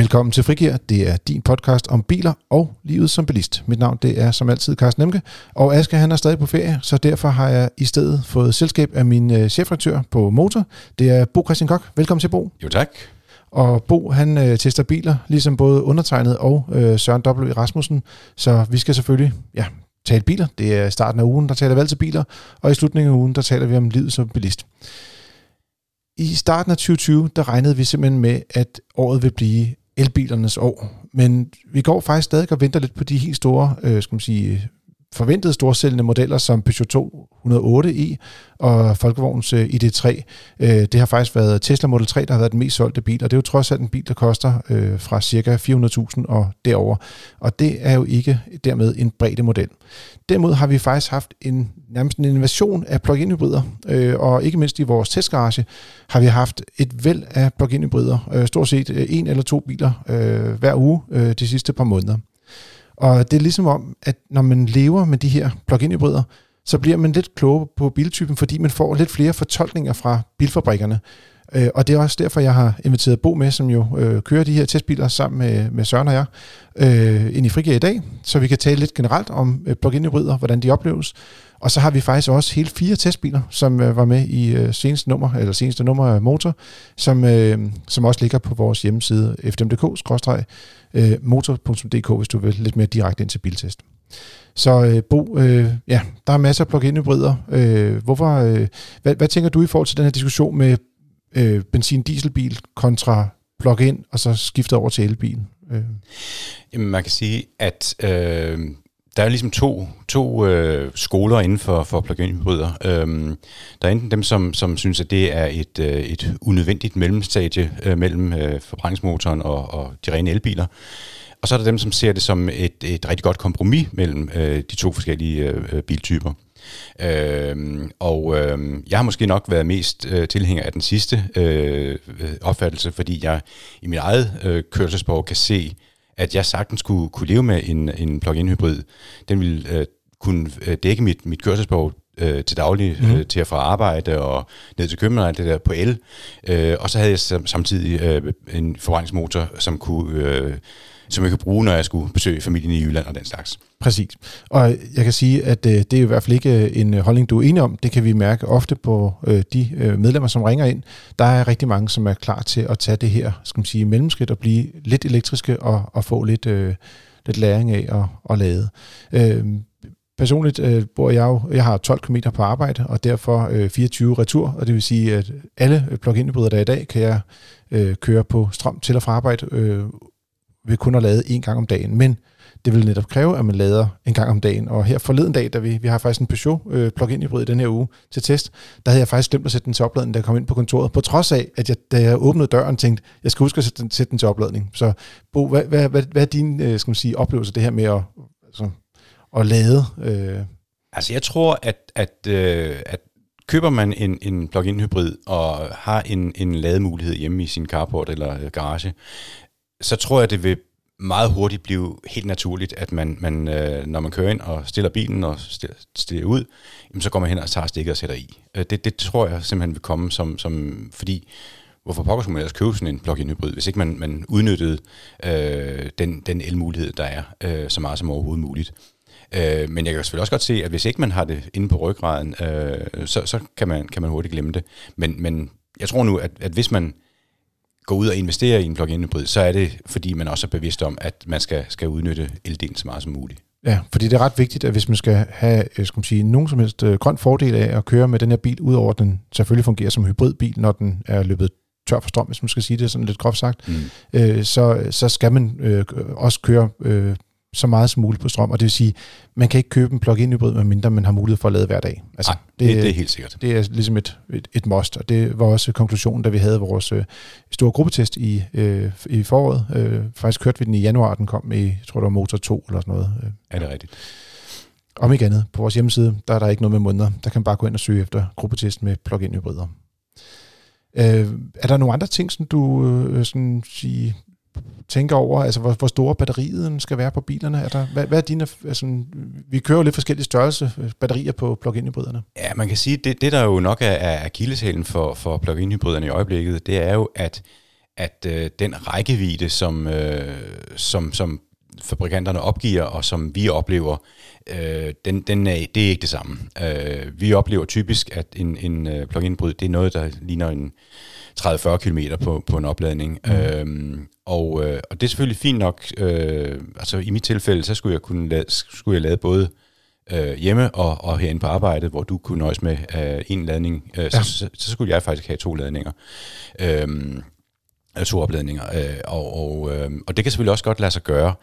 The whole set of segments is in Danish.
Velkommen til Frigir. Det er din podcast om biler og livet som bilist. Mit navn det er som altid Carsten Nemke, og Aske han er stadig på ferie, så derfor har jeg i stedet fået selskab af min øh, chefredaktør på Motor. Det er Bo Christian Kok. Velkommen til Bo. Jo tak. Og Bo han øh, tester biler, ligesom både undertegnet og øh, Søren W. Rasmussen, så vi skal selvfølgelig ja, tale biler. Det er starten af ugen, der taler vi altid biler, og i slutningen af ugen, der taler vi om livet som bilist. I starten af 2020, der regnede vi simpelthen med, at året vil blive elbilernes år. Men vi går faktisk stadig og venter lidt på de helt store, øh, skal man sige, forventede storsælgende modeller som Peugeot 208i og Folkevogns eh, ID3. Eh, det har faktisk været Tesla Model 3, der har været den mest solgte bil, og det er jo trods alt en bil, der koster eh, fra cirka 400.000 og derover. Og det er jo ikke dermed en bredde model. Derimod har vi faktisk haft en nærmest en invasion af plug-in hybrider, og ikke mindst i vores testgarage har vi haft et væld af plug-in hybrider, stort set en eller to biler hver uge de sidste par måneder. Og det er ligesom om, at når man lever med de her plug-in hybrider, så bliver man lidt klogere på biltypen, fordi man får lidt flere fortolkninger fra bilfabrikkerne. Øh, og det er også derfor, jeg har inviteret Bo med, som jo øh, kører de her testbiler sammen med, med Søren og jeg, øh, ind i Frigir i dag, så vi kan tale lidt generelt om øh, plug-in hybrider, hvordan de opleves. Og så har vi faktisk også hele fire testbiler, som øh, var med i øh, seneste nummer, eller seneste nummer af Motor, som, øh, som også ligger på vores hjemmeside fdmdk-motor.dk, øh, hvis du vil lidt mere direkte ind til biltest. Så øh, Bo, øh, ja, der er masser af plug-in hybrider. Øh, hvorfor, øh, hvad, hvad tænker du i forhold til den her diskussion med øh, benzin-dieselbil kontra plug-in, og så skiftet over til elbil? Øh. Jamen, man kan sige, at øh, der er ligesom to, to øh, skoler inden for, for plug-in hybrider. Øhm, der er enten dem, som, som synes, at det er et, øh, et unødvendigt mellemstadie øh, mellem øh, forbrændingsmotoren og, og de rene elbiler. Og så er der dem, som ser det som et, et rigtig godt kompromis mellem øh, de to forskellige øh, øh biltyper. Øhm, og øh, jeg har måske nok været mest øh, tilhænger af den sidste øh, øh opfattelse, fordi jeg i mit eget øh, kørselsborg kan se, at jeg sagtens kunne, kunne leve med en, en plug-in hybrid. Den ville øh, kunne øh, dække mit, mit kørselsbehov øh, til daglig, mm. øh, til at få arbejde og ned til og det der på el. Øh, og så havde jeg samtidig øh, en forbrændingsmotor, som kunne... Øh, som jeg kan bruge, når jeg skulle besøge familien i Jylland og den slags. Præcis. Og jeg kan sige, at øh, det er i hvert fald ikke øh, en øh, holdning, du er enig om. Det kan vi mærke ofte på øh, de øh, medlemmer, som ringer ind. Der er rigtig mange, som er klar til at tage det her skal man sige, mellemskridt og blive lidt elektriske og, og få lidt, øh, lidt læring af at, at lade. Øh, personligt øh, bor jeg jo, jeg har 12 km på arbejde, og derfor øh, 24 retur, og det vil sige, at alle plug-in hybrider, der er i dag, kan jeg øh, køre på strøm til og fra arbejde øh, ved kun at lade en gang om dagen. Men det vil netop kræve, at man lader en gang om dagen. Og her forleden dag, da vi, vi har faktisk en Peugeot øh, plug-in hybrid den her uge til test, der havde jeg faktisk glemt at sætte den til opladning, da jeg kom ind på kontoret. På trods af, at jeg, da jeg åbnede døren, tænkte, jeg skal huske at sætte den, sætte den til opladning. Så Bo, hvad, hvad, hvad, hvad er din øh, skal man sige, oplevelse det her med at, altså, at lade? Øh? Altså jeg tror, at, at, øh, at køber man en, en plug-in hybrid og har en, en lademulighed hjemme i sin carport eller øh, garage, så tror jeg, det vil meget hurtigt blive helt naturligt, at man, man øh, når man kører ind og stiller bilen og stiller, stiller ud, jamen, så går man hen og tager stikket og sætter i. Øh, det, det tror jeg simpelthen vil komme som, som fordi hvorfor pokker skulle man ellers købe sådan en plug-in hybrid, hvis ikke man, man udnyttede øh, den, den elmulighed, der er, øh, så meget som overhovedet muligt. Øh, men jeg kan selvfølgelig også godt se, at hvis ikke man har det inde på ryggraden, øh, så, så kan, man, kan man hurtigt glemme det. Men, men jeg tror nu, at, at hvis man går ud og investerer i en plug-in hybrid, så er det, fordi man også er bevidst om, at man skal, skal udnytte eldelen så meget som muligt. Ja, fordi det er ret vigtigt, at hvis man skal have øh, skal man sige, nogen som helst øh, grøn fordel af at køre med den her bil, udover at den selvfølgelig fungerer som hybridbil, når den er løbet tør for strøm, hvis man skal sige det sådan lidt groft sagt, mm. øh, så, så skal man øh, også køre øh, så meget som muligt på strøm, og det vil sige, man kan ikke købe en plug-in hybrid, medmindre man har mulighed for at lade hver dag. Altså, Ej, det, det, det er helt sikkert. Det er ligesom et, et, et must, og det var også konklusionen, da vi havde vores øh, store gruppetest i, øh, i foråret. Øh, faktisk kørte vi den i januar, den kom i, jeg tror det var Motor 2 eller sådan noget. Øh. Er det rigtigt? Om ikke andet, på vores hjemmeside, der er der ikke noget med måneder. Der kan man bare gå ind og søge efter gruppetest med plug-in hybrider. Øh, er der nogle andre ting, som du øh, sådan sige, tænker over, altså hvor, hvor store batteriet skal være på bilerne? Er der, hvad, hvad er dine, altså, vi kører jo lidt forskellige størrelse øh, batterier på plug-in hybriderne. Ja, man kan sige, det, det der jo nok er, er akilleshælen for, for plug-in hybriderne i øjeblikket, det er jo, at at øh, den rækkevidde, som, øh, som, som fabrikanterne opgiver, og som vi oplever, øh, den, den er, det er ikke det samme. Øh, vi oplever typisk, at en, en øh, plug-in hybrid, det er noget, der ligner en 30-40 km på, på en opladning. Mm. Øhm, og, øh, og det er selvfølgelig fint nok. Øh, altså i mit tilfælde, så skulle jeg kunne lade, skulle jeg lade både øh, hjemme og, og herinde på arbejdet, hvor du kunne nøjes med øh, en ladning. Øh, ja. så, så, så skulle jeg faktisk have to ladninger. Øh, to opladninger, øh, og, og, øh, og det kan selvfølgelig også godt lade sig gøre,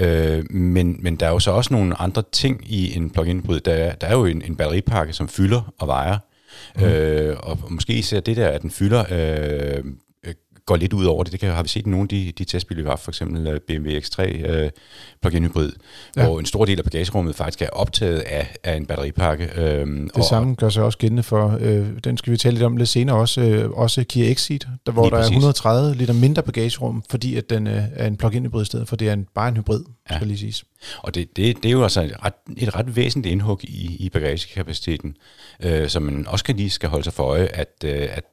øh, men, men der er jo så også nogle andre ting i en plug-in hybrid. Der, der er jo en, en batteripakke, som fylder og vejer, mm. øh, og måske især det der, at den fylder øh, går lidt ud over det. Det kan, har vi set nogle af de, de testbiler, vi har for eksempel øh, BMW X3 øh, plug-in hybrid, ja. hvor en stor del af bagagerummet faktisk er optaget af, af en batteripakke. Øh, det og, samme gør sig også gældende for, øh, den skal vi tale lidt om lidt senere, også, øh, også Kia Xceed, der, hvor der præcis. er 130 liter mindre bagagerum, fordi at den øh, er en plug-in hybrid i stedet for, det er en, bare en hybrid, ja. skal lige siges. Og det, det, det er jo altså et ret, et ret væsentligt indhug i, i bagagekapaciteten, øh, som man også kan lige skal holde sig for øje, at, øh, at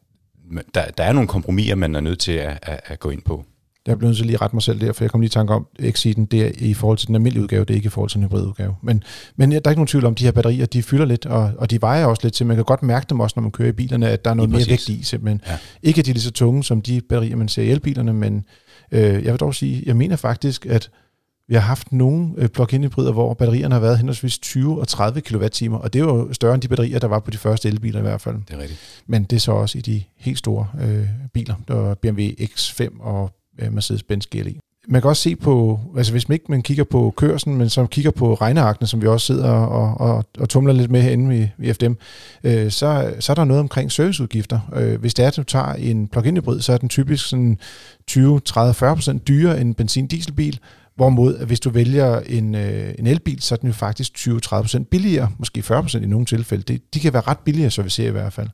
der, der er nogle kompromiser, man er nødt til at, at, at gå ind på. Jeg blev nødt til lige at rette mig selv der, for jeg kom lige i tanke om, at Exiden, det er i forhold til den almindelige udgave, det er ikke i forhold til den hybridudgave. Men, men der er ikke nogen tvivl om, at de her batterier, de fylder lidt, og, og de vejer også lidt til. Man kan godt mærke dem også, når man kører i bilerne, at der er noget mere vægt i simpelthen. Ja. Ikke at de er lige så tunge som de batterier, man ser i elbilerne, men øh, jeg vil dog sige, jeg mener faktisk, at vi har haft nogle øh, plug-in hybrider, hvor batterierne har været henholdsvis 20 og 30 kWh, og det er jo større end de batterier, der var på de første elbiler i hvert fald. Det er rigtigt. Men det er så også i de helt store øh, biler, der er BMW X5 og øh, Mercedes-Benz GLE. Man kan også se på, altså hvis man ikke man kigger på kørsen, men så kigger på regnearkene, som vi også sidder og, og, og tumler lidt med herinde i, i FDM, øh, så, så er der noget omkring serviceudgifter. Øh, hvis det er, at du tager en plug-in hybrid, så er den typisk sådan 20, 30, 40 procent dyrere end en benzin-dieselbil, Hvorimod, at hvis du vælger en, øh, en elbil, så er den jo faktisk 20-30% billigere, måske 40% i nogle tilfælde. Det, de kan være ret billige at servicere i hvert fald.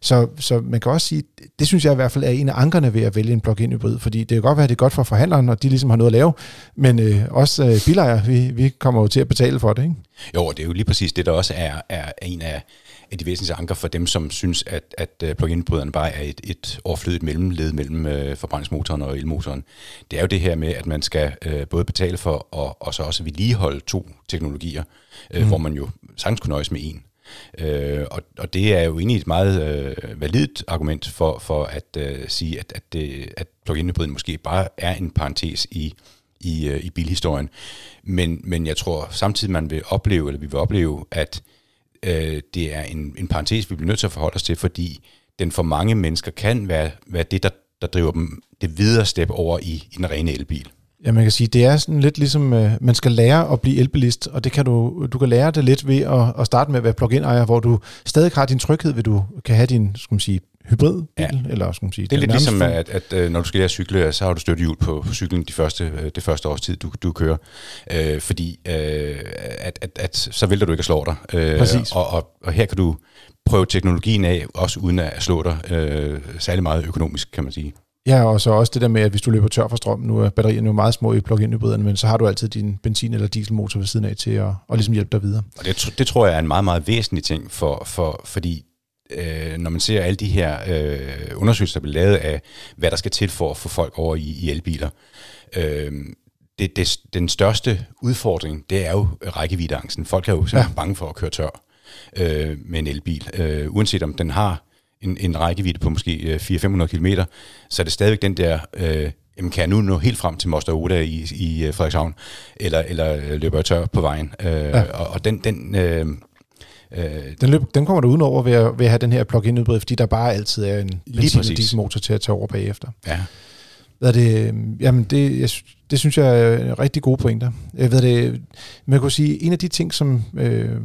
Så, så man kan også sige, det synes jeg i hvert fald er en af ankerne ved at vælge en plug-in hybrid, fordi det kan godt være, at det er godt for forhandleren, og de ligesom har noget at lave, men øh, også øh, bilejere, vi, vi kommer jo til at betale for det, ikke? Jo, det er jo lige præcis det, der også er, er en af af de væsentlige anker for dem, som synes, at, at øh, plug-in bare er et, et overflødigt mellemled mellem øh, forbrændingsmotoren og elmotoren. Det er jo det her med, at man skal øh, både betale for og, og så også vedligeholde to teknologier, øh, mm. hvor man jo sagtens kunne nøjes med en. Øh, og, og det er jo egentlig et meget øh, validt argument for, for at øh, sige, at, at, det, at plug-in måske bare er en parentes i, i, øh, i bilhistorien. Men, men jeg tror samtidig, man vil opleve, eller vi vil opleve, at øh, det er en, en parentes, vi bliver nødt til at forholde os til, fordi den for mange mennesker kan være, være det, der, der driver dem det videre step over i, i en rene elbil. Ja, man kan sige, det er sådan lidt ligesom, øh, man skal lære at blive elbilist, og det kan du, du kan lære det lidt ved at, at starte med at være plug-in ejer, hvor du stadig har din tryghed, ved du kan have din, skal man sige, hybridbil, ja. eller skal man sige... Det er lidt ligesom, at, at, at når du skal lære at cykle, så har du støttehjul på, på cyklen de første, øh, det første års tid, du, du kører. Øh, fordi øh, at, at, at, så vælter du ikke at slå dig. Øh, Præcis. Og, og, og her kan du prøve teknologien af, også uden at slå dig øh, særlig meget økonomisk, kan man sige. Ja, og så også det der med, at hvis du løber tør for strøm, nu er batterierne jo meget små i plug-in hybriderne, men så har du altid din benzin- eller dieselmotor ved siden af til at, at ligesom hjælpe dig videre. Og det, det tror jeg er en meget, meget væsentlig ting, for, for, fordi øh, når man ser alle de her øh, undersøgelser, der bliver lavet af, hvad der skal til for at få folk over i, i elbiler, øh, det, det, den største udfordring, det er jo rækkeviddeangsten. Folk er jo simpelthen ja. bange for at køre tør øh, med en elbil. Øh, uanset om den har en, en rækkevidde på måske 400-500 km, så er det stadigvæk den der, øh, jamen kan jeg nu nå helt frem til Moster Oda i, i øh, Frederikshavn, eller, eller løber jeg tør på vejen? Øh, ja. og, og den, den øh, Øh, den, løb, den kommer du udenover ved at, ved at have den her plug-in udbred, fordi der bare altid er en og dieselmotor til at tage over bagefter. Ja. Hvad det, jamen det, jeg, det synes jeg er rigtig gode pointer. Jeg ved det, man kunne sige, en af de ting, som øh,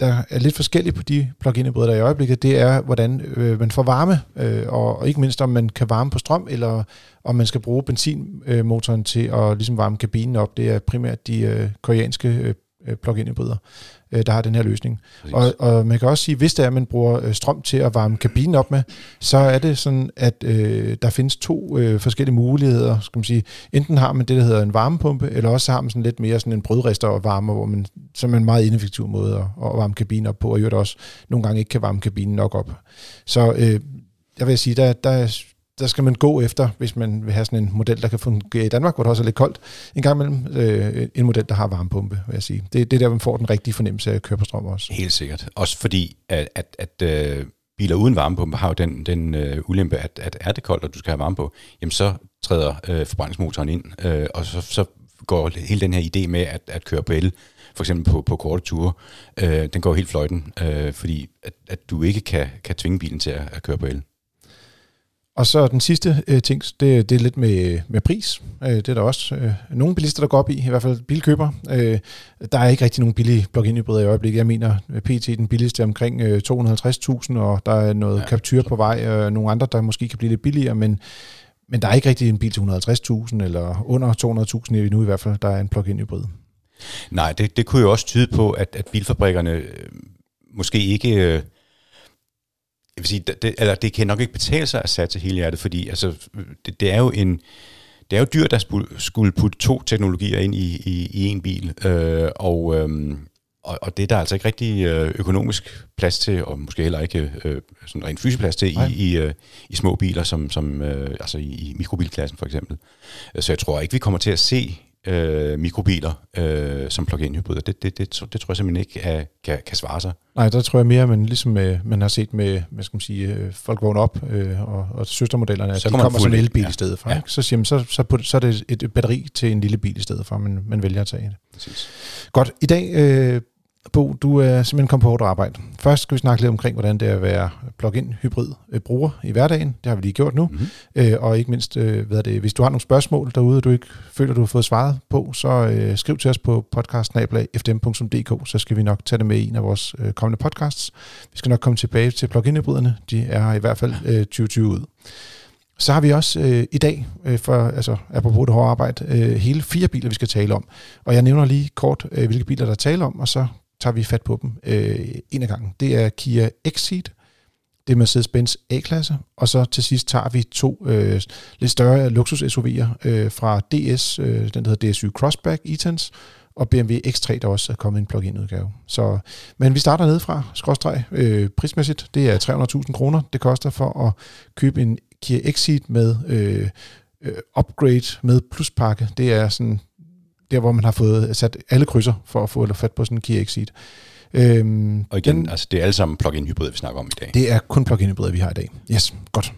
der er lidt forskelligt på de plug-in hybrider, der er i øjeblikket, det er, hvordan øh, man får varme, øh, og, og ikke mindst om man kan varme på strøm, eller om man skal bruge benzinmotoren til at ligesom varme kabinen op. Det er primært de øh, koreanske øh, øh, plug-in hybrider, øh, der har den her løsning. Og, og man kan også sige, hvis det er, at man bruger øh, strøm til at varme kabinen op med, så er det sådan, at øh, der findes to øh, forskellige muligheder. Skal man sige. Enten har man det, der hedder en varmepumpe, eller også har man sådan lidt mere sådan en brødrester og varme, hvor man, som er en meget ineffektiv måde at, at varme kabinen op på, og i også nogle gange ikke kan varme kabinen nok op. Så øh, jeg vil sige, der, der der skal man gå efter, hvis man vil have sådan en model, der kan fungere i Danmark, hvor det også er lidt koldt en gang imellem, øh, en model, der har varmepumpe, vil jeg sige. Det, det er der, man får den rigtige fornemmelse af at køre på strøm også. Helt sikkert. Også fordi, at, at, at øh, biler uden varmepumpe har jo den, den øh, ulempe, at, at er det koldt, og du skal have varme på, jamen så træder øh, forbrændingsmotoren ind, øh, og så, så går hele den her idé med at, at køre på el, for eksempel på, på korte ture, øh, den går helt fløjten, øh, fordi at, at du ikke kan, kan tvinge bilen til at, at køre på el. Og så den sidste øh, ting, det, det er lidt med, med pris. Øh, det er der også øh, nogle bilister, der går op i, i hvert fald bilkøber. Øh, der er ikke rigtig nogen billige plug-in hybrider i øjeblikket. Jeg mener, PT den billigste er omkring øh, 250.000, og der er noget ja, Captur på vej, og nogle andre, der måske kan blive lidt billigere, men, men der er ikke rigtig en bil til 150.000, eller under 200.000 nu i hvert fald, der er en plug-in hybrid. Nej, det, det kunne jo også tyde på, at, at bilfabrikkerne øh, måske ikke... Jeg vil sige, det, eller det kan nok ikke betale sig at satse hele hjertet, fordi altså, det, det er jo en det er jo dyrt at skulle putte to teknologier ind i, i, i en bil, øh, og, øh, og, og det er der altså ikke rigtig øh, økonomisk plads til, og måske heller ikke øh, sådan rent fysisk plads til i, i, øh, i små biler, som, som øh, altså i, i mikrobilklassen for eksempel. Så jeg tror ikke, vi kommer til at se øh, mikrobiler øh, som plug-in hybrider. Det, det, det, det, det tror jeg simpelthen ikke er, kan, kan svare sig. Nej, der tror jeg mere, men ligesom med, man har set med, hvad skal man sige, øh, folk vågne op øh, og, og søstermodellerne, så de kommer som elbil ja. i stedet for. Ja. Ikke? Så, siger man, så, så, så er det et batteri til en lille bil i stedet for, man, man vælger at tage det. Præcis. Godt, i dag øh, Bo, du er simpelthen kommet på hårdt arbejde. Først skal vi snakke lidt omkring, hvordan det er at være plug-in hybrid øh, bruger i hverdagen. Det har vi lige gjort nu. Mm-hmm. Øh, og ikke mindst, øh, hvad det, hvis du har nogle spørgsmål derude, du ikke føler, du har fået svaret på, så øh, skriv til os på podcastnablag.fdm.dk, så skal vi nok tage det med i en af vores øh, kommende podcasts. Vi skal nok komme tilbage til plug-in hybriderne. De er i hvert fald øh, 2020 ud. Så har vi også øh, i dag, øh, for, altså apropos det hårde arbejde, øh, hele fire biler, vi skal tale om. Og jeg nævner lige kort, øh, hvilke biler der er tale om, og så tager vi fat på dem øh, en af gangen. Det er Kia Exceed, det er Mercedes-Benz A-klasse, og så til sidst tager vi to øh, lidt større luksus-SUV'er øh, fra DS, øh, den der hedder DSU Crossback E-Tense, og BMW X3, der også er kommet en plug-in udgave. Så, men vi starter nedefra, skråstreg øh, prismæssigt. Det er 300.000 kroner, det koster for at købe en Kia Exceed med øh, øh, upgrade med pluspakke. Det er sådan der, hvor man har fået sat alle krydser for at få fat på sådan en Kia Exceed. Øhm, og igen, den, altså det er alle sammen plug-in hybrider, vi snakker om i dag. Det er kun plug-in hybrider, vi har i dag. Yes, godt.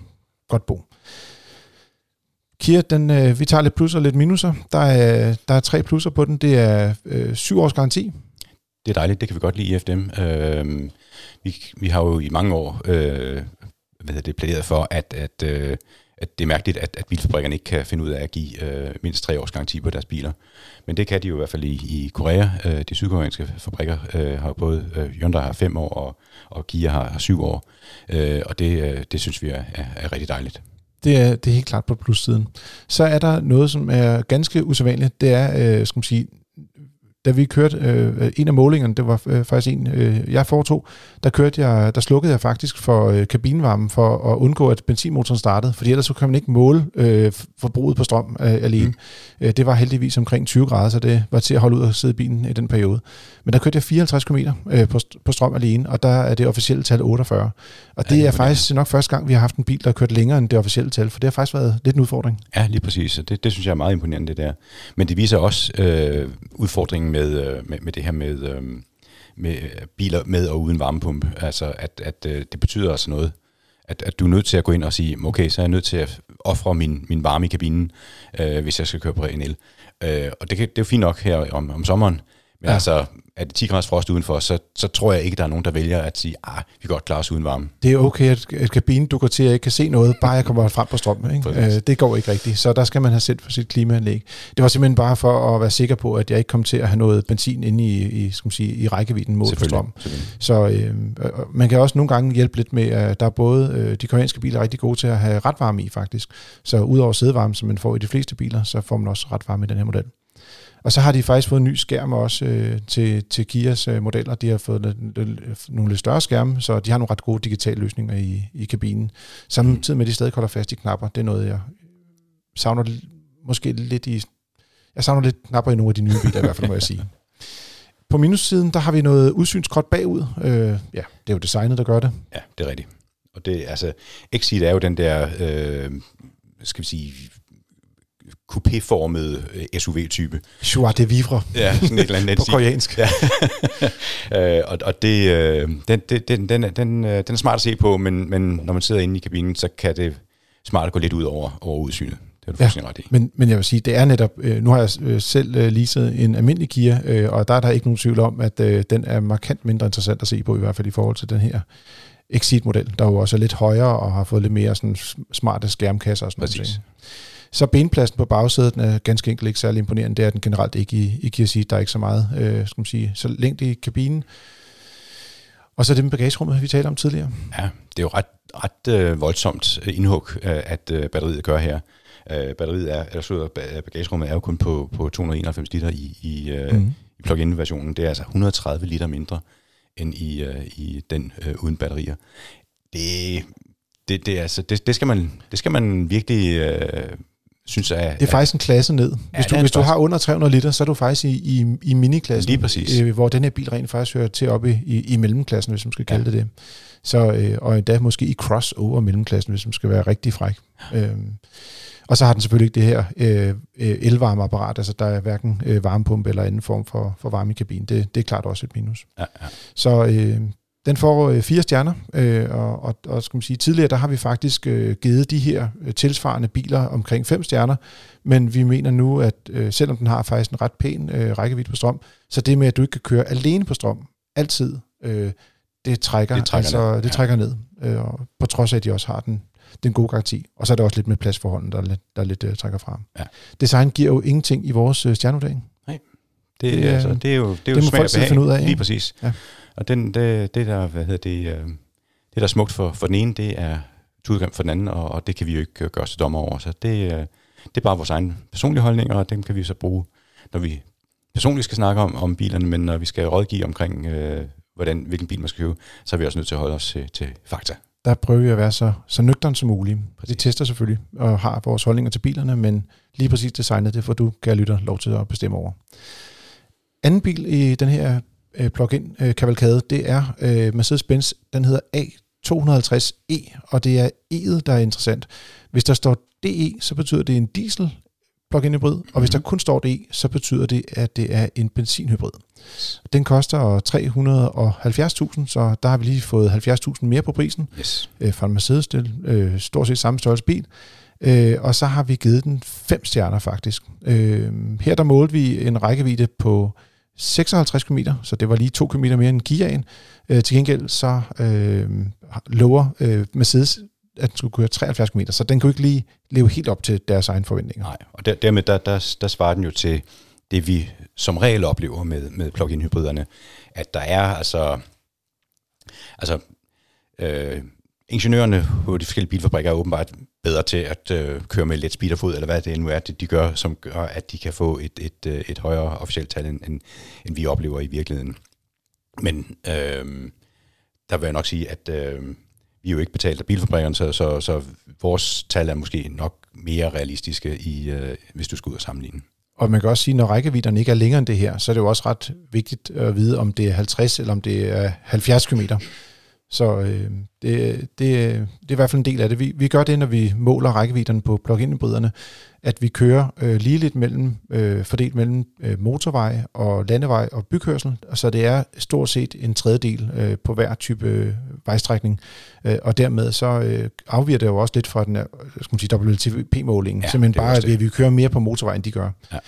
Godt bo. Kia, den, øh, vi tager lidt plusser og lidt minuser. Der er, der er tre plusser på den. Det er øh, syv års garanti. Det er dejligt, det kan vi godt lide i FDM. Øh, vi, vi har jo i mange år øh, hvad det, plæderet for, at, at øh, at det er mærkeligt, at, at bilfabrikkerne ikke kan finde ud af at give øh, mindst tre års garanti på deres biler. Men det kan de jo i hvert fald i, i Korea. Øh, de sydkoreanske fabrikker øh, har både, øh, Hyundai har fem år, og, og Kia har, har syv år. Øh, og det, øh, det synes vi er, er, er rigtig dejligt. Det er, det er helt klart på plussiden. Så er der noget, som er ganske usædvanligt. Det er, øh, skal man sige, da vi kørte øh, en af målingerne, det var øh, faktisk en, øh, jeg foretog, der kørte jeg, der slukkede jeg faktisk for øh, kabinvarmen for at undgå, at benzinmotoren startede, fordi ellers så kan man ikke måle øh, forbruget på strøm øh, alene. Mm. Øh, det var heldigvis omkring 20 grader, så det var til at holde ud og sidde i bilen i den periode. Men der kørte jeg 54 km øh, på, på strøm alene, og der er det officielle tal 48. Og det ja, er faktisk nok første gang, vi har haft en bil, der har kørt længere end det officielle tal, for det har faktisk været lidt en udfordring. Ja, lige præcis. Det, det synes jeg er meget imponerende, det der. Men det viser også øh, udfordringen med, øh, med, med det her med, øh, med øh, biler med og uden varmepumpe. Altså, at, at det betyder altså noget. At, at du er nødt til at gå ind og sige, okay, så er jeg nødt til at ofre min, min varme i kabinen, øh, hvis jeg skal køre på en el. Øh, og det, kan, det er jo fint nok her om, om sommeren, men ja. altså, er det 10 graders frost udenfor, så, så tror jeg ikke, der er nogen, der vælger at sige, ah, vi kan godt klare os uden varme. Det er okay, at, at kabinen du går til, at ikke kan se noget, bare jeg kommer frem på strøm. Ikke? Øh, det går ikke rigtigt, så der skal man have set for sit klimaanlæg. Det var simpelthen bare for at være sikker på, at jeg ikke kom til at have noget benzin inde i, i, skal man sige, i rækkevidden mod for strøm. Så øh, man kan også nogle gange hjælpe lidt med, at der er både, øh, de koreanske biler er rigtig gode til at have ret varme i faktisk. Så udover sædevarme, som man får i de fleste biler, så får man også ret varme i den her model. Og så har de faktisk fået en ny skærm også øh, til, til Kias øh, modeller. De har fået lidt, nogle lidt større skærme, så de har nogle ret gode digitale løsninger i, i kabinen. Samtidig med, at de stadig holder fast i knapper. Det er noget, jeg savner måske lidt i... Jeg savner lidt knapper i nogle af de nye biler, i hvert fald må jeg sige. På minussiden, der har vi noget udsynskort bagud. Øh, ja, det er jo designet, der gør det. Ja, det er rigtigt. Og det, altså, Exit er jo den der, øh, skal vi sige, coupéformede øh, SUV-type. Joie de vivre. Ja, sådan et eller andet. På koreansk. Ja. øh, og og det, øh, den, den, den, den, den, den er smart at se på, men, men når man sidder inde i kabinen, så kan det smart gå lidt ud over, over udsynet. Det er du Ja, ret i. Men, men jeg vil sige, det er netop, øh, nu har jeg øh, selv øh, leaset en almindelig Kia, øh, og der er der ikke nogen tvivl om, at øh, den er markant mindre interessant at se på, i hvert fald i forhold til den her Exit-model, der jo også er lidt højere og har fået lidt mere sådan smarte skærmkasser og sådan noget. Så benpladsen på bagsædet er ganske enkelt ikke særlig imponerende. Det er den generelt ikke i, i Kia Ceed. Der er ikke så meget, øh, skal man sige, så længde i kabinen. Og så det med bagagerummet, vi talte om tidligere. Ja, det er jo ret, ret øh, voldsomt øh, indhug, øh, at øh, batteriet gør her. Øh, batteriet er, eller så bagagerummet er jo kun på, på 291 liter i, i, øh, mm. i plug-in-versionen. Det er altså 130 liter mindre end i, øh, i den øh, uden batterier. Det, det, det, er altså, det, det, skal man, det skal man virkelig øh, synes er... Det er faktisk en klasse ned. Hvis, Ja, du, hvis du har under 300 liter, så er du faktisk i, i, i miniklassen. Lige præcis. Øh, hvor den her bil rent faktisk hører til op i, i, i mellemklassen, hvis man skal kalde Ja. det det. Så, øh, og endda måske i crossover mellemklassen, hvis man skal være rigtig fræk. Øhm, og så har den selvfølgelig ikke det her øh, øh, elvarmeapparat, altså der er hverken øh, varmepumpe eller anden form for, for varme i kabinen. Det, det er klart også et minus. Ja, ja. Så øh, den får øh, fire stjerner, øh, og, og, og skal man sige, tidligere der har vi faktisk øh, givet de her øh, tilsvarende biler omkring fem stjerner, men vi mener nu, at øh, selvom den har faktisk en ret pæn øh, rækkevidde på strøm, så det med, at du ikke kan køre alene på strøm, altid, øh, det trækker, Det trækker altså, ned, det trækker ned, øh, og på trods af, at de også har den, den gode garanti. Og så er der også lidt med pladsforholdene, der, er lidt, der er lidt øh, trækker frem. Ja. Design giver jo ingenting i vores øh, stjernevurdering. Det, Det, det, øh, altså, det er jo, det er det jo svært at finde ud af, Lige præcis. Ja. Og den, det, det, der, hvad hedder det, øh, det, der er smukt for, for den ene, det er tudegrimt for den anden, og, og det kan vi jo ikke øh, gøre os dommer over. Så det, øh, det er bare vores egen personlige holdninger, og dem kan vi så bruge, når vi personligt skal snakke om, om bilerne, men når vi skal rådgive omkring, øh, hvordan, hvilken bil man skal købe, så er vi også nødt til at holde os til, til fakta. der prøver vi at være så, så nøgtern som muligt. Præcis. Vi tester selvfølgelig og har vores holdninger til bilerne, men lige præcis designet, det får du, kære lytter, lov til at bestemme over. Anden bil i den her øh, plug-in øh, kavalkade, det er øh, Mercedes-Benz, den hedder A250e, og det er E'et, der er interessant. Hvis der står DE, så betyder det en diesel plug-in hybrid, og hvis der kun står DE, så betyder det, at det er en benzinhybrid. Den koster 370.000, så der har vi lige fået 70.000 mere på prisen Yes. øh, fra en Mercedes, det øh, stort set samme størrelse bil. Øh, og så har vi givet den fem stjerner faktisk. Øh, her der målte vi en rækkevidde på 56 km, så det var lige 2 km mere end Kiaen. Øh, til gengæld så øh, lover øh, Mercedes, at den skulle køre 73 km, så den kunne ikke lige leve helt op til deres egne forventninger. Nej, og der, dermed der, der, der svarer den jo til det, vi som regel oplever med, med plug-in hybriderne, at der er altså, altså øh, ingeniørerne på de forskellige bilfabrikker er åbenbart bedre til at øh, køre med let speederfod, eller hvad det nu er, det de gør, som gør, at de kan få et, et, øh, et højere officielt tal, end, end, end vi oplever i virkeligheden. Men øh, der vil jeg nok sige, at øh, vi er jo ikke betalt af bilfabrikkerne, så, så, så vores tal er måske nok mere realistiske, i, øh, hvis du skal ud og sammenligne. Og man kan også sige, når rækkevidderne ikke er længere end det her, så er det jo også ret vigtigt at vide, om det er 50 eller om det er 70 km. Så øh, det, det, det er i hvert fald en del af det. Vi, vi gør det, når vi måler rækkevidderne på plug-in hybriderne, at vi kører øh, lige lidt mellem, øh, fordelt mellem øh, motorvej og landevej og bykørsel, så det er stort set en tredjedel øh, på hver type øh, vejstrækning, øh, og dermed så øh, afviger det jo også lidt fra den her, skal man sige, WLTP-målingen, Ja, simpelthen bare, at vi kører mere på motorvejen, end de gør. Ja.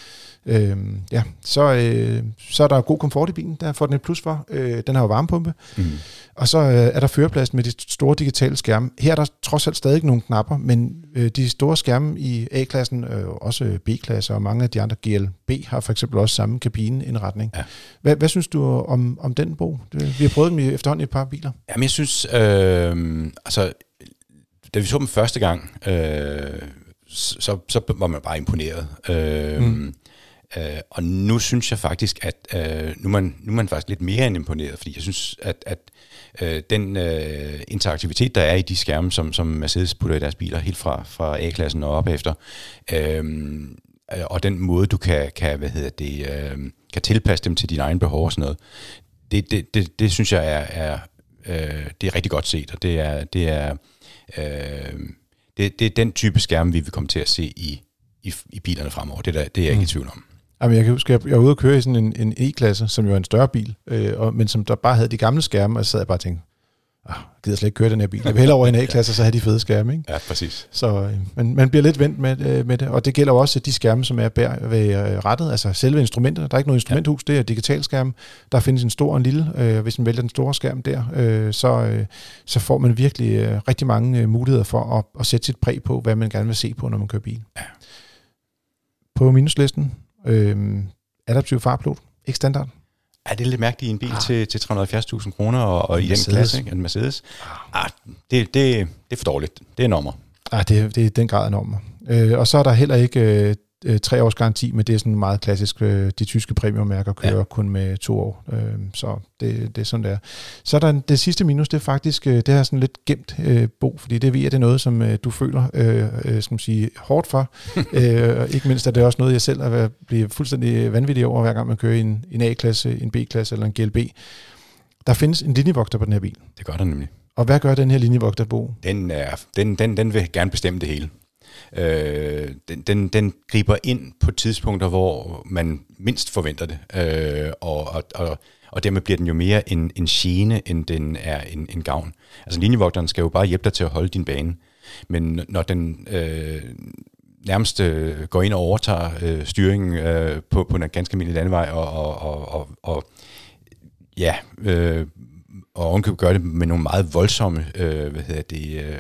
Øhm, ja, så, øh, så er der god komfort i bilen, der får den et plus for. Øh, den har jo varmepumpe, Mm. og så øh, er der førerpladsen med de store digitale skærme. Her er der trods alt stadig nogle knapper, men øh, de store skærme i A-klassen, øh, også øh, B-klasse og mange af de andre GLB har for eksempel også samme kabineindretning. Ja. Hvad, hvad synes du om, om den, Bo? Vi har prøvet dem i efterhånden i et par biler. Jamen, jeg synes, øh, altså, da vi så dem første gang, øh, så, så var man bare imponeret. Øh, Mm. Mm. øh, og nu synes jeg faktisk, at øh, nu, er man, nu er man faktisk lidt mere end imponeret, fordi jeg synes, at, at øh, den øh, interaktivitet, der er i de skærme, som, som Mercedes putter i deres biler, helt fra, fra A-klassen og op efter, øh, og den måde, du kan, kan, hvad hedder det, øh, kan tilpasse dem til dine egne behov og sådan noget, det, det, det, det synes jeg er, er øh, det er rigtig godt set, og det er, det er, øh, det, det er den type skærm, vi vil komme til at se i, i, i bilerne fremover. Det, der, det er jeg ikke i tvivl om. Jamen, jeg kan huske, jeg, jeg var ude at køre i sådan en, en E-klasse, som jo er en større bil, øh, og, men som der bare havde de gamle skærme, og så sad jeg bare og tænkte, ah, jeg gider slet ikke køre den her bil. Jeg vil hellere over i en A-klasse, så have de fede skærme. Ikke? Ja, præcis. Så øh, man, man bliver lidt vendt med, øh, med det, og det gælder jo også de skærme, som er bær ved øh, rettet, altså selve instrumentet. Der er ikke noget instrumenthus, det er digital skærm. Der findes en stor og en lille. Øh, hvis man vælger den store skærm der, øh, så, øh, så får man virkelig øh, rigtig mange øh, muligheder for at, at sætte sit præg på, hvad man gerne vil se på, når man kører bil. Ja. På minuslisten, øh, adaptiv farpilot, ikke standard. Ja, det er lidt mærkeligt i en bil ah. til, til 370.000 kroner, og, og i den klasse, ikke? en Mercedes. Ah, det, det, det er for dårligt. Det er nummer. Ah, det, det er den grad af normer. Øh, og så er der heller ikke øh, øh, tre års garanti, men det er sådan meget klassisk. Øh, de tyske premiummærker kører ja. kun med to år, øh, så det, det er sådan, det er. Så er der en- det sidste minus, det er faktisk, øh, det er sådan lidt gemt øh, bo, fordi det ved jeg, det er noget, som øh, du føler, øh, øh, skal man sige, hårdt for. øh, og ikke mindst er det også noget, jeg selv er at blive fuldstændig vanvittig over, hver gang man kører i en, en A-klasse, en B-klasse eller en GLB. Der findes en linjevogter på den her bil. Det gør der nemlig. Og hvad gør den her linjevogter, Bo? Den, er, den, den, den vil gerne bestemme det hele. Øh, den, den, den griber ind på tidspunkter, hvor man mindst forventer det. Øh, og, og, og, og dermed bliver den jo mere en, en gene, end den er en, en gavn. Altså linjevogteren skal jo bare hjælpe dig til at holde din bane. Men når den øh, nærmest øh, går ind og overtager øh, styringen øh, på, på en ganske almindelig landevej, og, og, og, og, og ja, øh, og ovenkøbet gør det med nogle meget voldsomme øh, hvad hedder det, øh,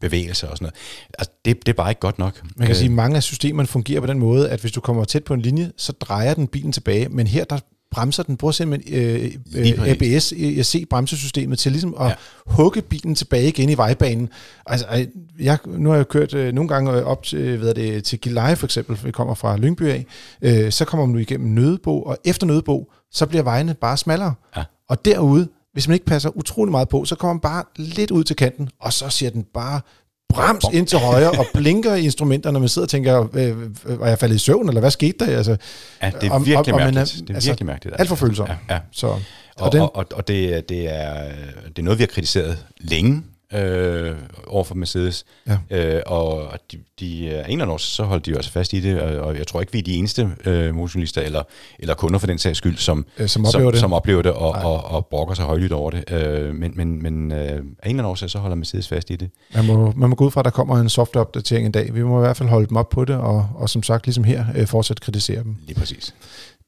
bevægelser og sådan noget. Altså, det, det er bare ikke godt nok. Man kan øh. sige, at mange af systemerne fungerer på den måde, at hvis du kommer tæt på en linje, så drejer den bilen tilbage, men her der bremser den, bruger simpelthen øh, Lige øh. ABS, ESC-bremsesystemet til ligesom at ja. hugge bilen tilbage igen i vejbanen. Altså, jeg, nu har jeg kørt øh, nogle gange op til, hvad er det, til Gilleleje for eksempel, vi kommer fra Lyngby af, øh, så kommer man nu igennem Nødebo, og efter Nødebo, så bliver vejene bare smallere. Ja. Og derude, hvis man ikke passer utrolig meget på, så kommer man bare lidt ud til kanten, og så siger den bare brems ind til højre og blinker i instrumenterne, når man sidder og tænker, øh, øh, var jeg faldet i søvn, eller hvad skete der? Altså, Ja, det er virkelig om- om er- mærkeligt. det er altså, virkelig mærkeligt. alt for følsom. Ja, ja. så, Og, og den, og, og, og det, det, er, det er noget, vi har kritiseret længe øh, over for Mercedes. Ja. Øh, og de, de, af en eller anden så holdt de jo altså fast i det, og, og jeg tror ikke, vi er de eneste øh, motorjournalister eller, eller kunder for den sags skyld, som, øh, som oplever som, det. som oplever det og, Nej. og, og brokker sig højlydt over det. Øh, men men, men øh, af en eller anden årsag, så holder Mercedes fast i det. Man må, man må gå ud fra, at der kommer en softwareopdatering en dag. Vi må i hvert fald holde dem op på det, og, og som sagt, ligesom her, øh, fortsat kritisere dem. Lige præcis.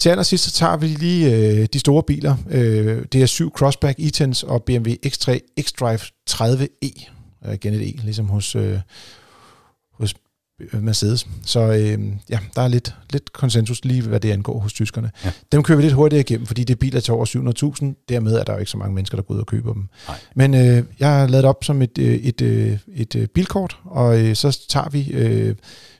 Til allersidst, så tager vi lige øh, de store biler. Øh, det er 7 Crossback e-Tens og BMW X3 X-Drive 30e. Øh, igen et E, ligesom hos, øh, hos øh, Mercedes. Så øh, ja, der er lidt, lidt konsensus lige, hvad det angår hos tyskerne. Ja. Dem kører vi lidt hurtigere igennem, fordi det er biler til over 700.000. Dermed er der jo ikke så mange mennesker, der går ud og køber dem. Nej. Men øh, jeg har lavet det op som et, øh, et, øh, et øh, bilkort, og øh, så tager vi, øh,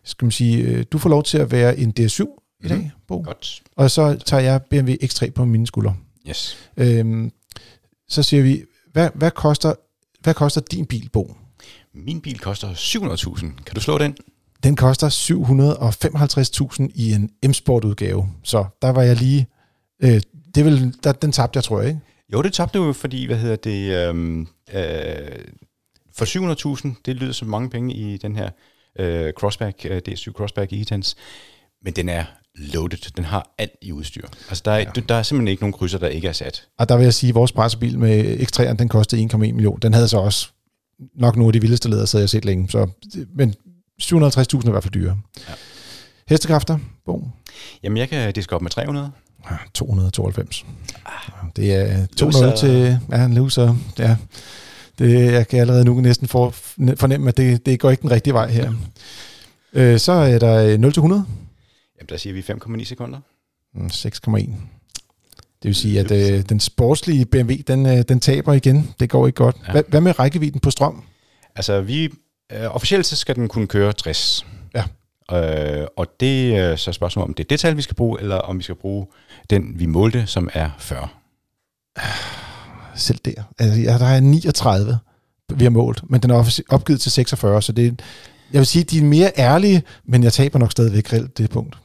skal man sige, øh, du får lov til at være en DS7 i dag, Mhm. Bo. Godt. Og så tager jeg BMW X3 på mine skuldre. Yes. Øhm, så siger vi, hvad, hvad, koster, hvad koster din bil, Bo? Min bil koster 700.000. Kan du slå den? Den koster 755.000 i en M-Sport udgave. Så der var jeg lige... Øh, det vil, der, den tabte jeg, tror jeg, ikke? Jo, det tabte du jo, fordi, hvad hedder det, øhm, øh, for 700.000, det lyder som mange penge i den her øh, Crossback, øh, DS7 Crossback e-Tens, men den er loaded, den har alt i udstyr. Altså, der er, ja. der er simpelthen ikke nogen krydser, der ikke er sat. Og der vil jeg sige, at vores pressebil med X3'eren, den kostede 1,1 million. Den havde så også nok nogle af de vildeste ledere, så jeg har set længe. Så, men 750.000 er i hvert fald dyre. Ja. Hestekræfter, Bo? Jamen, jeg kan diske op med 300. Ah, 292. Det er 2-0 Loser. til... Ja, en loser. Ja. Det, jeg kan allerede nu næsten for, fornemme, at det, det går ikke den rigtige vej her. Øh, så er der 0 til 100. Jamen, der siger vi 5,9 sekunder. Mm, 6,1. Det vil sige, at øh, den sportslige BMW, den, øh, den taber igen. Det går ikke godt. Ja. Hvad, hvad med rækkevidden på strøm? Altså, vi, øh, officielt så skal den kunne køre 60. Ja. Øh, og det er så spørgsmålet om det er det tal, vi skal bruge, eller om vi skal bruge den, vi målte, som er 40. Selv der. Altså, ja, der er 39, vi har målt, men den er opgivet til 46, så det er, jeg vil sige, de er mere ærlige, men jeg taber nok stadigvæk reelt det punkt.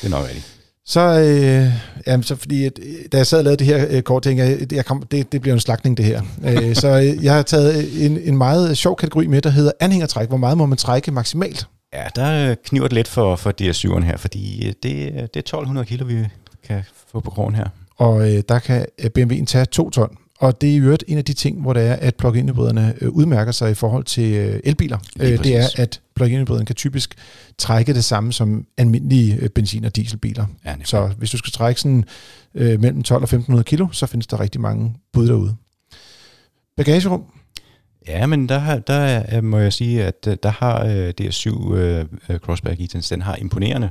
Det er nok rigtigt. Så, øh, jamen, så fordi, at, øh, da jeg sad og lavede det her øh, kort, tænkte jeg, jeg kom, det, det bliver en slagning det her. øh, så øh, jeg har taget en, en meget sjov kategori med, der hedder anhængertræk. Hvor meget må man trække maksimalt? Ja, der kniver det lidt for, for DS7'eren her, fordi øh, det, det er 1200 kilo, vi kan få på krogen her. Og øh, der kan øh, BMW'en tage 2 ton. Og det er i øvrigt en af de ting, hvor det er, at plug-in hybriderne øh, udmærker sig i forhold til øh, elbiler. Øh, det er, at plug-in hybriden kan typisk trække det samme som almindelige benzin- og dieselbiler. Ja, så hvis du skal trække sådan øh, mellem 12 og 1500 kilo, så findes der rigtig mange bud derude. Bagagerum? Ja, men der, der må jeg sige, at der har øh, DS7 øh, Crossback Eatons, den har imponerende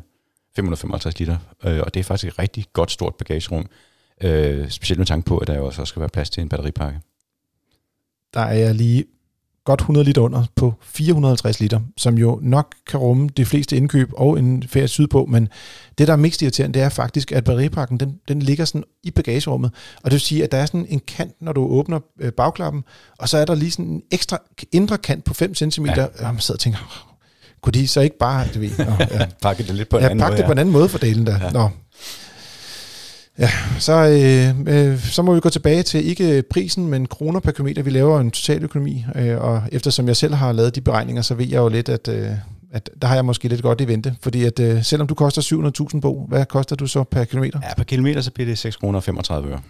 555 liter, øh, og det er faktisk et rigtig godt stort bagagerum. Øh, specielt med tanke på, at der jo også skal være plads til en batteripakke. Der er jeg lige godt 100 liter under på 450 liter, som jo nok kan rumme de fleste indkøb og en ferie sydpå, men det, der er mest irriterende, det er faktisk, at batteripakken, den, den ligger sådan i bagagerummet, og det vil sige, at der er sådan en kant, når du åbner øh, bagklappen, og så er der lige sådan en ekstra indre kant på 5 cm, ja. og man sidder og tænker, kunne de så ikke bare, du ved, nå, ja. pakke det lidt på en ja, anden måde. det på en anden måde for delen der. Ja. Nå, Ja, så, øh, øh, så må vi gå tilbage til ikke prisen, men kroner per kilometer. Vi laver en totaløkonomi, øh, og eftersom jeg selv har lavet de beregninger, så ved jeg jo lidt, at, øh, at der har jeg måske lidt godt i vente. Fordi at øh, selvom du koster 700.000 på, hvad koster du så per kilometer? Ja, per kilometer så bliver det 6 kroner 35 øre.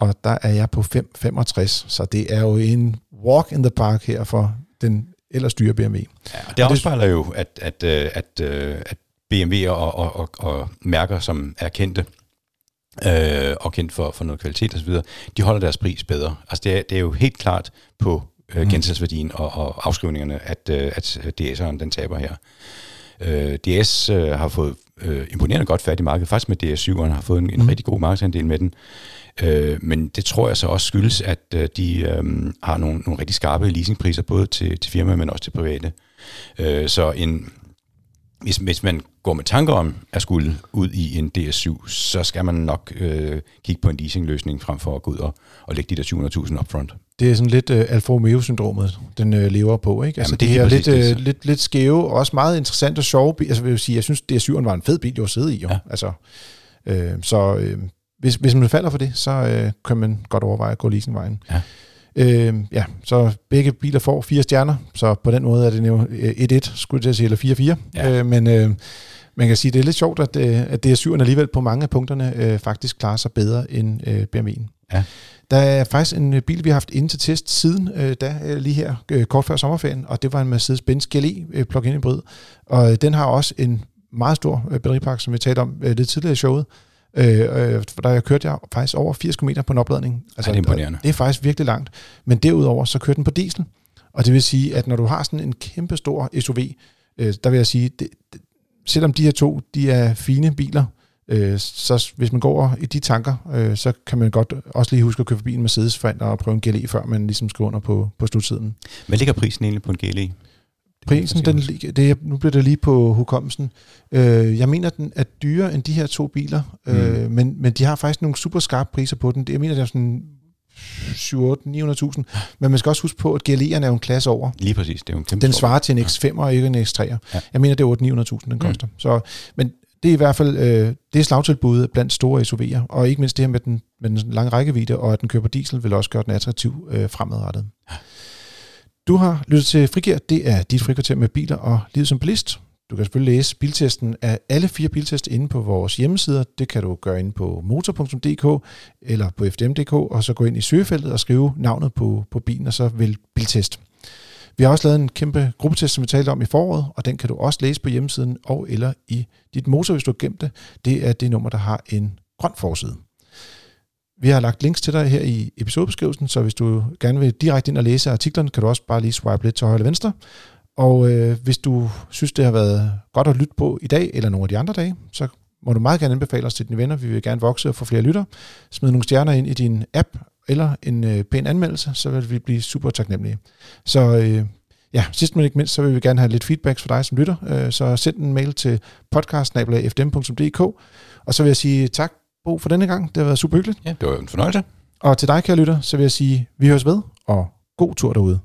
Og der er jeg på 5,65, så det er jo en walk in the park her for den ellers dyre BMW. Ja, og det afspejler jo, at, at, øh, at, at, at BMW og, og, og, og mærker, som er kendte, øh, og kendt for, for noget kvalitet osv., de holder deres pris bedre. Altså det er, det er jo helt klart på øh, mm. gensalgsværdien og, og afskrivningerne, at, øh, at DS'eren den taber her. Øh, DS øh, har fået øh, imponerende godt fat i markedet, faktisk med DS7'eren har fået en, en mm. rigtig god markedsandel med den. Øh, men det tror jeg så også skyldes, at øh, de øh, har nogle, nogle rigtig skarpe leasingpriser, både til, til firmaer, men også til private. Øh, så en, hvis, hvis man går med tanker om at skulle ud i en DS7, så skal man nok øh, kigge på en leasingløsning frem for at gå ud og, og lægge de der 700.000 upfront. Det er sådan lidt uh, Alfa Romeo-syndromet, den uh, lever på, ikke? Altså, Jamen, det, det er lidt, uh, lidt, lidt skæve, og også meget interessant og sjove bil. Altså, vil sige, jeg synes, DS7'eren var en fed bil, at sidde i, jo. Ja. Altså, øh, så øh, hvis, hvis man falder for det, så øh, kan man godt overveje at gå leasingvejen. Ja. Øh, ja, så begge biler får fire stjerner, så på den måde er det jo 1-1, skulle jeg sige, eller 4-4. Ja. Øh, men øh, man kan sige, det er lidt sjovt, at, øh, at DS7'eren alligevel på mange af punkterne øh, faktisk klarer sig bedre end øh, BMW'en. Ja. Der er faktisk en øh, bil, vi har haft inde til test siden, øh, da, øh, lige her, øh, kort før sommerferien, og det var en Mercedes-Benz GLE øh, plug-in hybrid. Og øh, den har også en meget stor øh, batteripakke, som vi talte om øh, lidt tidligere i showet. Øh, øh, der jeg kørte jeg faktisk over 80 km på en opladning. Altså, ja, det er imponerende. Det er faktisk virkelig langt. Men derudover, så kørte den på diesel. Og det vil sige, at når du har sådan en kæmpe stor SUV, øh, der vil jeg sige, det, det, selvom de her to, de er fine biler, øh, så hvis man går i de tanker, øh, så kan man godt også lige huske at køre forbi en Mercedes og prøve en GLE, før man ligesom skal under på, på slutsiden. Hvad ligger prisen egentlig på en GLE? Prisen, den, det, nu bliver det lige på hukommelsen. Øh, jeg mener, den er dyrere end de her to biler, øh, mm. men, men de har faktisk nogle super skarpe priser på den. Jeg mener, det er sådan 7 8 900.000. Men man skal også huske på, at GLE'erne er jo en klasse over. Lige præcis. Det er jo en kæmpe den svarer til en X5 og ikke en X3'er. Ja. Jeg mener, det er 8 900.000, den koster. Mm. Så, men det er i hvert fald øh, det er slagtilbuddet blandt store SUV'er, og ikke mindst det her med den, med den lange rækkevidde, og at den kører på diesel, vil også gøre den attraktiv øh, fremadrettet. Du har lyttet til Frigir. Det er dit frikvarter med biler og livet som bilist. Du kan selvfølgelig læse biltesten af alle fire biltest inde på vores hjemmesider. Det kan du gøre inde på motor.dk eller på fdm.dk, og så gå ind i søgefeltet og skrive navnet på, på bilen, og så vælg biltest. Vi har også lavet en kæmpe gruppetest, som vi talte om i foråret, og den kan du også læse på hjemmesiden og eller i dit motor, hvis du har gemt det. Det er det nummer, der har en grøn forside. Vi har lagt links til dig her i episodebeskrivelsen, så hvis du gerne vil direkte ind og læse artiklerne, kan du også bare lige swipe lidt til højre eller venstre. Og øh, hvis du synes, det har været godt at lytte på i dag, eller nogle af de andre dage, så må du meget gerne anbefale os til dine venner. Vi vil gerne vokse og få flere lytter. Smid nogle stjerner ind i din app, eller en øh, pæn anmeldelse, så vil vi blive super taknemmelige. Så øh, ja, sidst men ikke mindst, så vil vi gerne have lidt feedback fra dig som lytter. Øh, så send en mail til podcast og så vil jeg sige tak, Bo, for denne gang. Det har været super hyggeligt. Ja, det var en fornøjelse. Og til dig, kære lytter, så vil jeg sige, vi høres ved, og god tur derude.